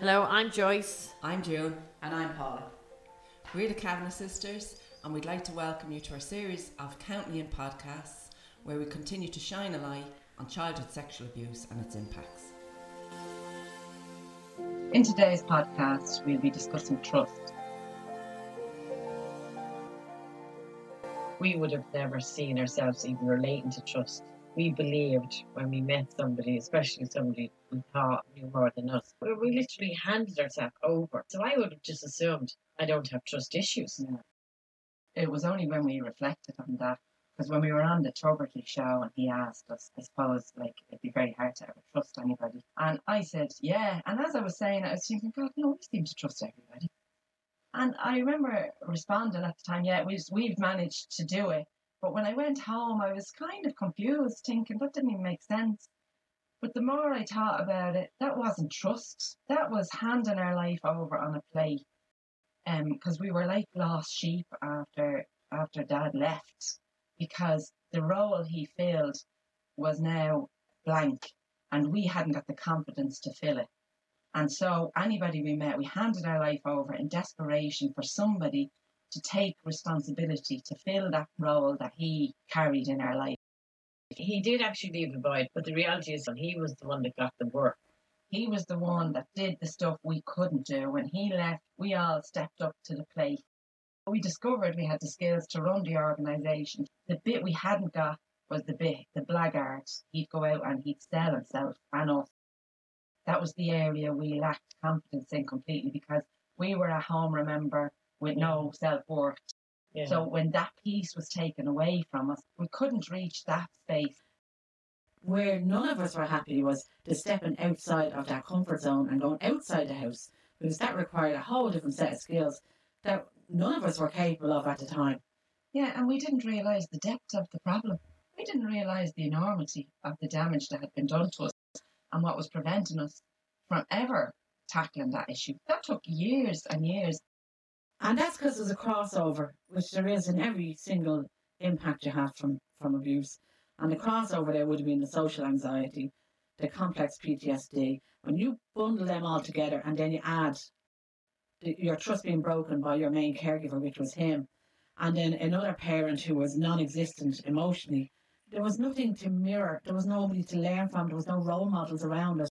Hello, I'm Joyce. I'm June. And I'm Paula. We're the Kavanagh sisters, and we'd like to welcome you to our series of Count Me In podcasts where we continue to shine a light on childhood sexual abuse and its impacts. In today's podcast, we'll be discussing trust. We would have never seen ourselves even relating to trust. We believed when we met somebody, especially somebody we thought knew more than us, we we literally handed ourselves over. So I would have just assumed I don't have trust issues. it was only when we reflected on that because when we were on the Tubridy show and he asked us, I suppose like it'd be very hard to ever trust anybody. And I said, yeah. And as I was saying, I was thinking, God, no, we seem to trust everybody. And I remember responding at the time, yeah, we've we've managed to do it. But when I went home, I was kind of confused, thinking that didn't even make sense. But the more I thought about it, that wasn't trust. That was handing our life over on a plate. Um, because we were like lost sheep after after Dad left, because the role he filled was now blank, and we hadn't got the confidence to fill it. And so anybody we met, we handed our life over in desperation for somebody to take responsibility to fill that role that he carried in our life. He did actually leave the void, but the reality is that he was the one that got the work. He was the one that did the stuff we couldn't do. When he left, we all stepped up to the plate. We discovered we had the skills to run the organisation. The bit we hadn't got was the bit, the blackguard. He'd go out and he'd sell himself and us. That was the area we lacked confidence in completely because we were at home, remember, with no self worth. Yeah. So when that piece was taken away from us, we couldn't reach that space. Where none of us were happy was the stepping outside of that comfort zone and going outside the house because that required a whole different set of skills that none of us were capable of at the time. Yeah, and we didn't realise the depth of the problem. We didn't realise the enormity of the damage that had been done to us and what was preventing us from ever tackling that issue. That took years and years. And that's because there's a crossover, which there is in every single impact you have from, from abuse. And the crossover there would have been the social anxiety, the complex PTSD. When you bundle them all together and then you add the, your trust being broken by your main caregiver, which was him, and then another parent who was non existent emotionally, there was nothing to mirror. There was nobody to learn from. There was no role models around us.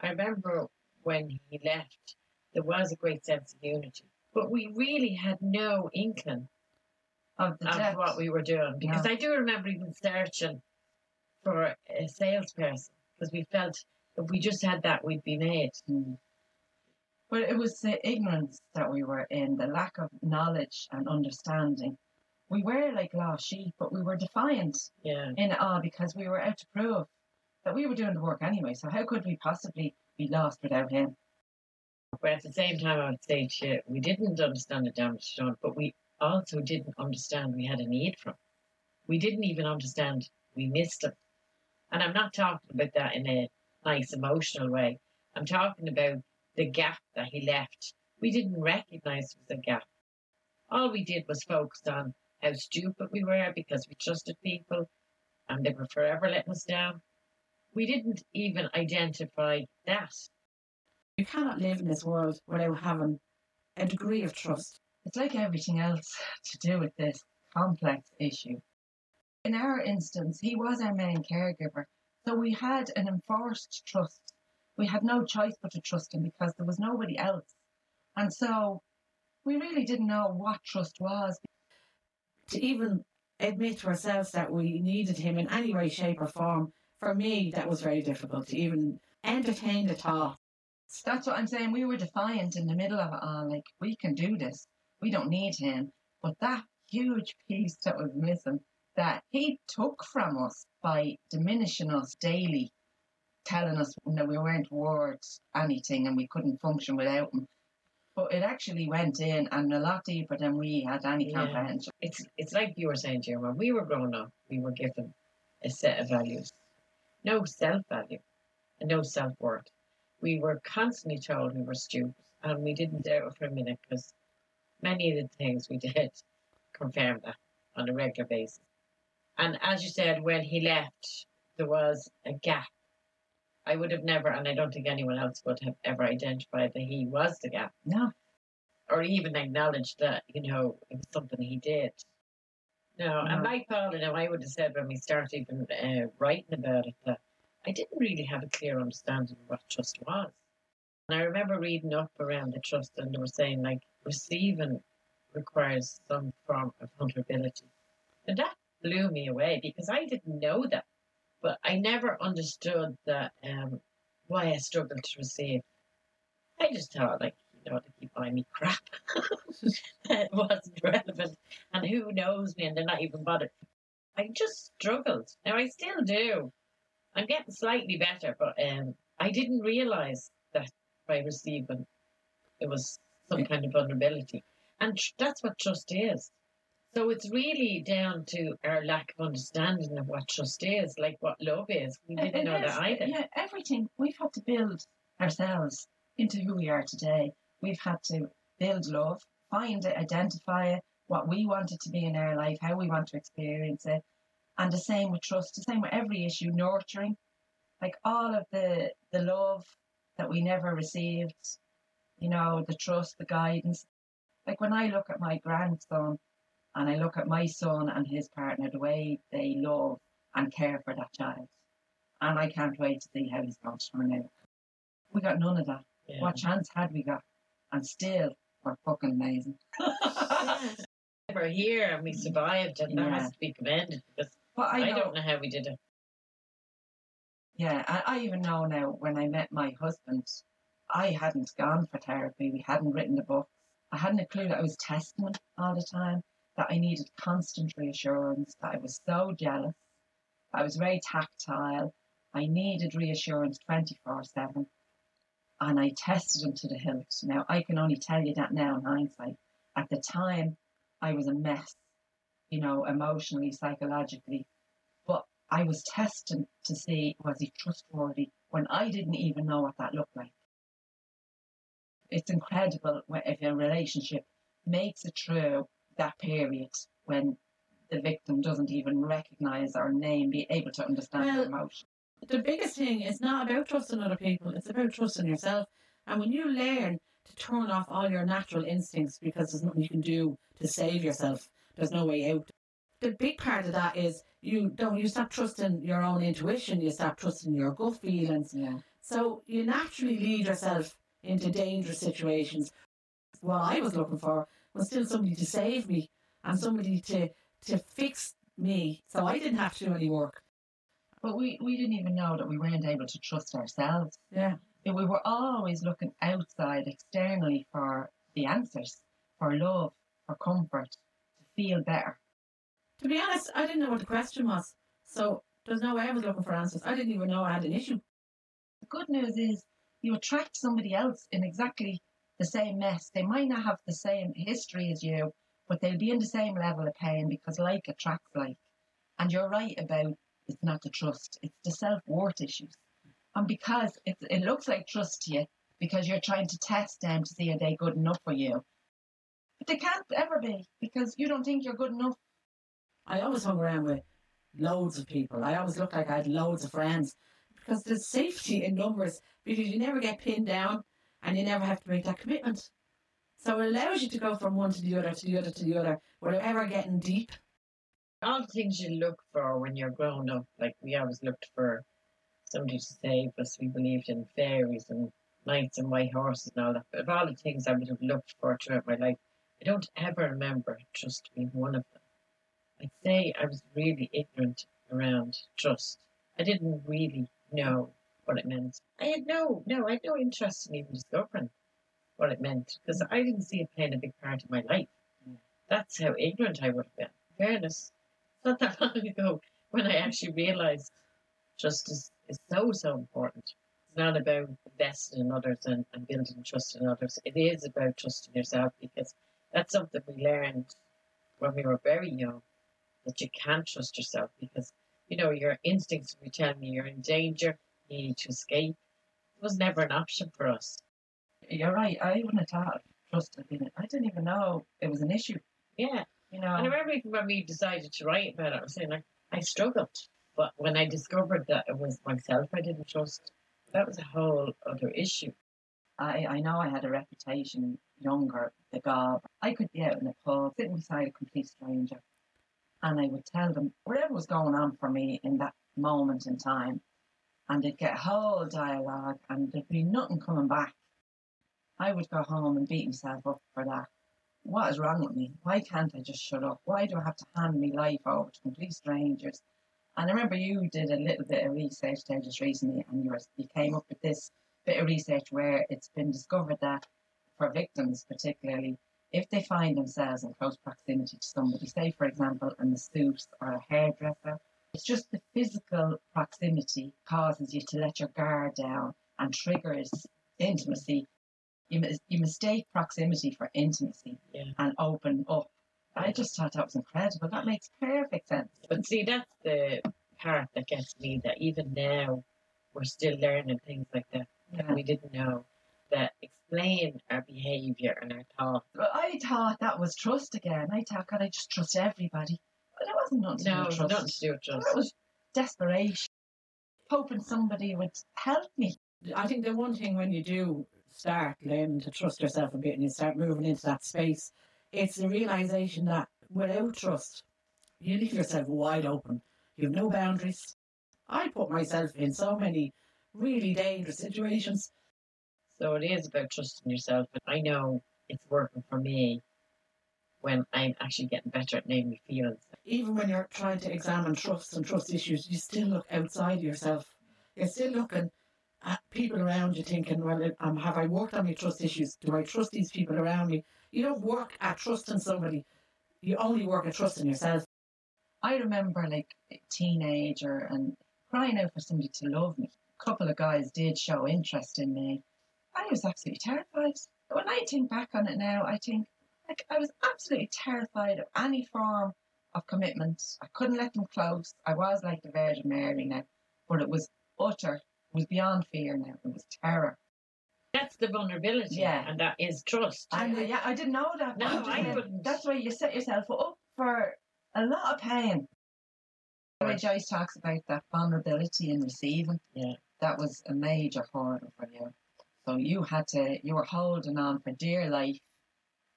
I remember when he left, there was a great sense of unity, but we really had no inkling Of of what we were doing because I do remember even searching for a salesperson because we felt if we just had that, we'd be made. Mm. But it was the ignorance that we were in, the lack of knowledge and understanding. We were like lost sheep, but we were defiant Yeah. in it all because we were out to prove that we were doing the work anyway. So how could we possibly be lost without him? But at the same time, I would say to you, we didn't understand the damage done, but we also didn't understand we had a need for him. We didn't even understand we missed him. And I'm not talking about that in a nice emotional way. I'm talking about the gap that he left. We didn't recognize was a gap. All we did was focus on how stupid we were because we trusted people and they were forever letting us down. We didn't even identify that. You cannot live in this world without having a degree of trust. It's like everything else to do with this complex issue. In our instance, he was our main caregiver, so we had an enforced trust. We had no choice but to trust him because there was nobody else. And so we really didn't know what trust was. to even admit to ourselves that we needed him in any way, shape, or form, for me, that was very difficult to even entertain the thought. That's what I'm saying. We were defiant in the middle of it all. Like, we can do this. We don't need him. But that huge piece that was missing, that he took from us by diminishing us daily, telling us that we weren't worth anything and we couldn't function without him. But it actually went in and a lot deeper than we had any Yeah. comprehension. it's it's like you were saying, Jim, when we were growing up, we were given a set of values. No self value and no self worth. We were constantly told we were stupid and we didn't doubt it for a minute because many of the things we did confirmed that on a regular basis. And as you said, when he left, there was a gap. I would have never, and I don't think anyone else would have ever identified that he was the gap No. or even acknowledged that, you know, it was something he did. No, and No. like Paul, you know, I would have said when we started even uh, writing about it that I didn't really have a clear understanding of what trust was. And I remember reading up around the trust and they were saying like receiving requires some form of vulnerability. And that blew me away because I didn't know that. But I never understood that um, why I struggled to receive. I just thought like, you know, they keep buying me crap. that wasn't relevant. And who knows me and they're not even bothered. I just struggled. Now I still do. I'm getting slightly better, but um, I didn't realise that by receiving it was some kind of vulnerability. And tr- that's what trust is. So it's really down to our lack of understanding of what trust is, like what love is. We didn't it know is. that either. Yeah, everything we've had to build ourselves into who we are today. We've had to build love, find it, identify it, what we want it to be in our life, how we want to experience it. And the same with trust, the same with every issue, nurturing. Like all of the the love that we never received, you know, the trust, the guidance. Like when I look at my grandson and I look at my son and his partner, the way they love and care for that child. And I can't wait to see how he's going to turn out. We got none of that. Yeah. What chance had we got? And still, we're fucking amazing. We're here and we survived, and that has to be commended But I, I, don't know how we did it. yeah, I, I even know now when I met my husband, I hadn't gone for therapy. We hadn't written the books. I hadn't a clue that I was testing him all the time, that I needed constant reassurance, that I was so jealous. I was very tactile. I needed reassurance 24 7. And I tested him to the hilt. Now, I can only tell you that now in hindsight. At the time, I was a mess, you know, emotionally, psychologically. But I was testing to see was he trustworthy when I didn't even know what that looked like. It's incredible if a relationship makes it through that period when the victim doesn't even recognize or name, be able to understand Well, their emotion. the biggest thing is not about trusting other people, it's about trusting yourself. And when you learn to turn off all your natural instincts because there's nothing you can do to save yourself, there's no way out. The big part of that is you don't you stop trusting your own intuition, you stop trusting your gut feelings. Yeah. So you naturally lead yourself into dangerous situations. What I was looking for was still somebody to save me and somebody to to fix me so I didn't have to do any work. But we, we didn't even know that we weren't able to trust ourselves. Yeah. We were always looking outside externally for the answers, for love, for comfort, feel better. To be honest, I didn't know what the question was. So there's no way I was looking for answers. I didn't even know I had an issue. The good news is you attract somebody else in exactly the same mess. They might not have the same history as you, but they'll be in the same level of pain because like attracts like. And you're right about it's not the trust, it's the self worth issues. And because it, it looks like trust to you, because you're trying to test them to see are they good enough for you. But they can't ever be because you don't think you're good enough. I always hung around with loads of people. I always looked like I had loads of friends because there's safety in numbers because you never get pinned down and you never have to make that commitment. So it allows you to go from one to the other to the other to the other without ever getting deep. all the things you look for when you're grown up, like we always looked for somebody to save us. We believed in fairies and knights and white horses and all that. But of all the things I would have looked for throughout my life, I don't ever remember trust being one of them. I'd say I was really ignorant around trust. I didn't really know what it meant. I had no, no, I had no interest in even discovering what it meant because I didn't see it playing a big part in my life. Mm. That's how ignorant I would have been. In fairness, it's not that long ago when I actually realised trust is, is so, so important. It's not about investing in others and, and building trust in others. It is about trusting yourself because that's something we learned when we were very young that you can't trust yourself because, you know, your instincts will be telling you you're in danger, you need to escape. It was never an option for us. You're right. I wouldn't have thought trust had been. I didn't even know it was an issue. Yeah. You know. And I remember even when we decided to write about it, I was saying like I struggled. But when I discovered that it was myself I didn't trust, That was a whole other issue. I, I know I had a reputation younger, the gob. I could be out in a pub, sitting beside a complete stranger, and I would tell them whatever was going on for me in that moment in time, and they'd get a whole dialogue, and there'd be nothing coming back. I would go home and beat myself up for that. What is wrong with me? Why can't I just shut up? Why do I have to hand my life over to complete strangers? And I remember you did a little bit of research there just recently, and you, were, you came up with this bit of research where it's been discovered that for victims, particularly, if they find themselves in close proximity to somebody, say, for example, a masseuse or a hairdresser, it's just the physical proximity causes you to let your guard down and triggers intimacy. You, mis- you mistake proximity for intimacy Yeah. and open up. I just thought that was incredible. That makes perfect sense. But see, that's the part that gets me that even now we're still learning things like that. Yeah. We didn't know that explain our behaviour and our thoughts. But I thought that was trust again. I thought, God, I just trust everybody. But it wasn't nothing to do No, with trust. nothing to do with trust. It was desperation. Hoping somebody would help me. I think the one thing when you do start learning to trust yourself a bit and you start moving into that space, it's the realization that without trust, you leave yourself wide open. You have no boundaries. I put myself in so many really dangerous situations. So it is about trusting yourself. And I know it's working for me when I'm actually getting better at naming feelings. Even when you're trying to examine trust and trust issues, you still look outside yourself. You're still looking at people around you thinking, well, um, have I worked on my trust issues? Do I trust these people around me? You don't work at trusting somebody. You only work at trusting yourself. I remember like a teenager and crying out for somebody to love me. A couple of guys did show interest in me. I was absolutely terrified. When I think back on it now, I think like I was absolutely terrified of any form of commitment. I couldn't let them close. I was like the Virgin Mary now, but it was utter. It was beyond fear now. It was terror. That's the vulnerability. Yeah. And that is trust. And uh, yeah, I didn't know that. No, I wouldn't. That's why you set yourself up for a lot of pain. The way Joyce talks about that vulnerability in receiving. Yeah. That was a major hurdle for you. So you had to, you were holding on for dear life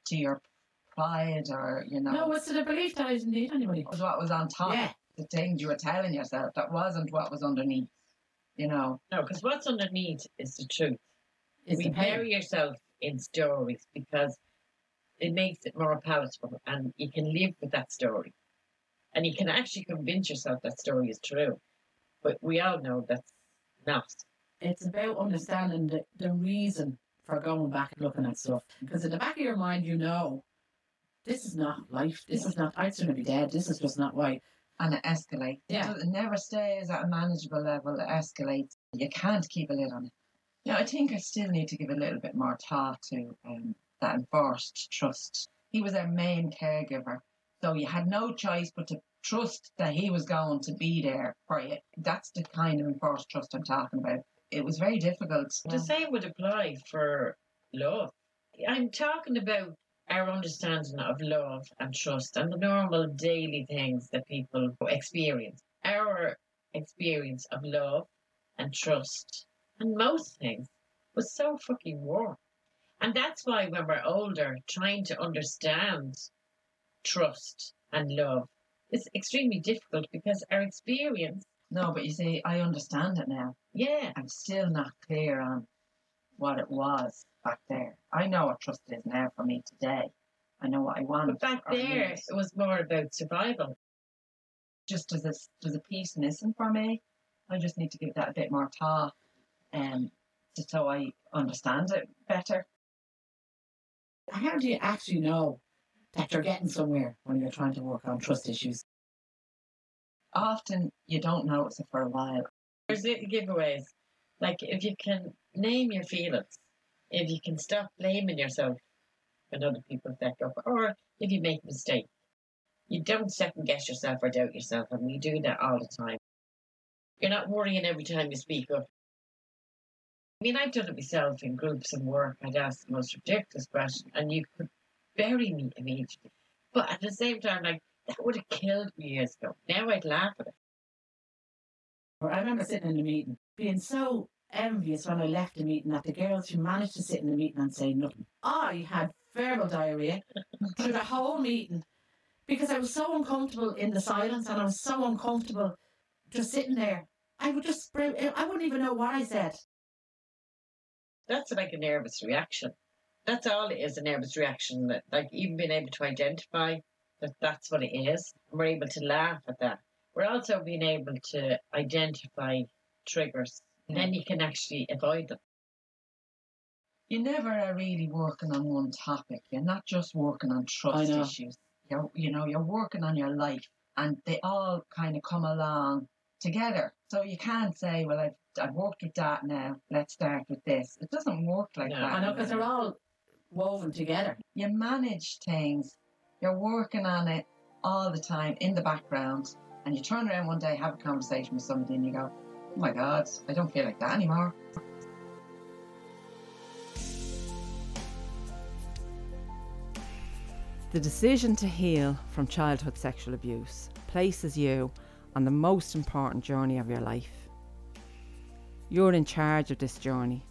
to your pride or, you know, No, it's the belief that I didn't need anybody. was what was on top. Yeah. The things you were telling yourself that wasn't what was underneath. You know, No, because what's underneath is the truth. It's we bury yourself in stories because it makes it more palatable and you can live with that story. And you can actually convince yourself that story is true. But we all know that's not. It's about understanding the, the reason for going back and looking at stuff. Because in the back of your mind, you know, this is not life. This is not, I'd sooner be dead. This is just not right. and it escalates. Yeah. It never stays at a manageable level. It escalates. You can't keep a lid on it. Yeah, I think I still need to give a little bit more thought to um, that enforced trust. He was our main caregiver, so you had no choice but to trust that he was going to be there for you. That's the kind of enforced trust I'm talking about. It was very difficult. The same would apply for love. I'm talking about our understanding of love and trust and the normal daily things that people experience. Our experience of love and trust and most things was so fucking warm. And that's why when we're older, trying to understand trust and love is extremely difficult because our experience, No, but you see, I understand it now. yeah, I'm still not clear on what it was back there. I know what trust is now for me today. I know what I want. but back there need. it was more about survival. just as a, there's a piece missing for me. I just need to give that a bit more thought, um, so I understand it better. How do you actually know that you're getting somewhere when you're trying to work on trust issues? Often you don't notice it for a while. There's little giveaways. Like if you can name your feelings, if you can stop blaming yourself when other people fuck up, or if you make a mistake, you don't second guess yourself or doubt yourself, and we do that all the time. You're not worrying every time you speak up. I mean, I've done it myself in groups and work. I'd ask the most ridiculous question, and you could bury me immediately. But at the same time, like that would have killed me years ago. Now I'd laugh at it. I remember sitting in a meeting being so envious when I left the meeting that the girls who managed to sit in the meeting and say nothing. I had verbal diarrhea through the whole meeting because I was so uncomfortable in the silence and I was so uncomfortable just sitting there. I would just I wouldn't even know what I said. That's like a nervous reaction. That's all it is a nervous reaction. That, like, even being able to identify that that's what it is, and we're able to laugh at that. We're also being able to identify triggers, and then you can actually avoid them. You never are really working on one topic. You're not just working on trust know. issues. You're, you know, you're working on your life, and they all kind of come along together. So you can't say, "Well, I've I've worked with that now. Let's start with this." It doesn't work like No. that. I know because they're all woven together. you manage things. You're working on it all the time in the background, and you turn around one day, have a conversation with somebody, and you go, "Oh my God, I don't feel like that anymore." The decision to heal from childhood sexual abuse places you on the most important journey of your life. You're in charge of this journey.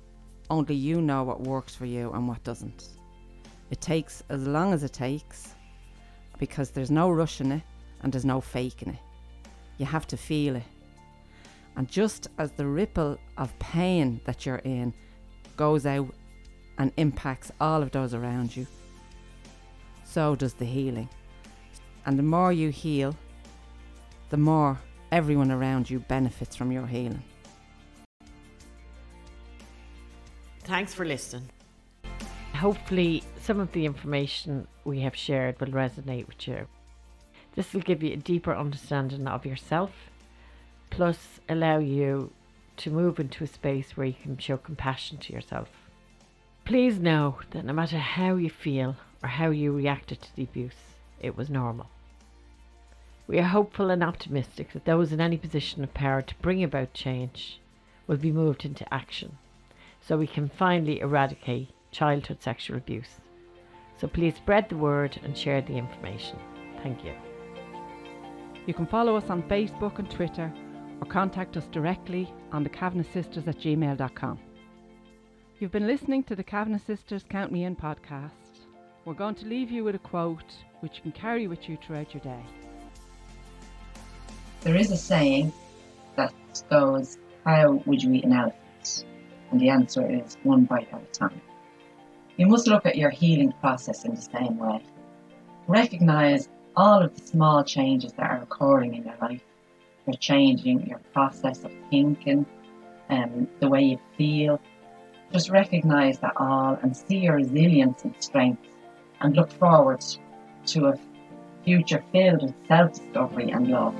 Only you know what works for you and what doesn't. It takes as long as it takes because there's no rush in it and there's no faking it. You have to feel it. And just as the ripple of pain that you're in goes out and impacts all of those around you, so does the healing. And the more you heal, the more everyone around you benefits from your healing. Thanks for listening. Hopefully, some of the information we have shared will resonate with you. This will give you a deeper understanding of yourself, plus, allow you to move into a space where you can show compassion to yourself. Please know that no matter how you feel or how you reacted to the abuse, it was normal. We are hopeful and optimistic that those in any position of power to bring about change will be moved into action so we can finally eradicate childhood sexual abuse. So please spread the word and share the information. Thank you. You can follow us on Facebook and Twitter or contact us directly on the Kavanagh Sisters at gmail.com. You've been listening to the Kavanagh Sisters Count Me In podcast. We're going to leave you with a quote which you can carry with you throughout your day. There is a saying that goes, How would you eat an elephant? And the answer is one bite at a time. You must look at your healing process in the same way. Recognize all of the small changes that are occurring in your life. You're changing your process of thinking, um, the way you feel. Just recognize that all and see your resilience and strength and look forward to a future filled with self discovery and love.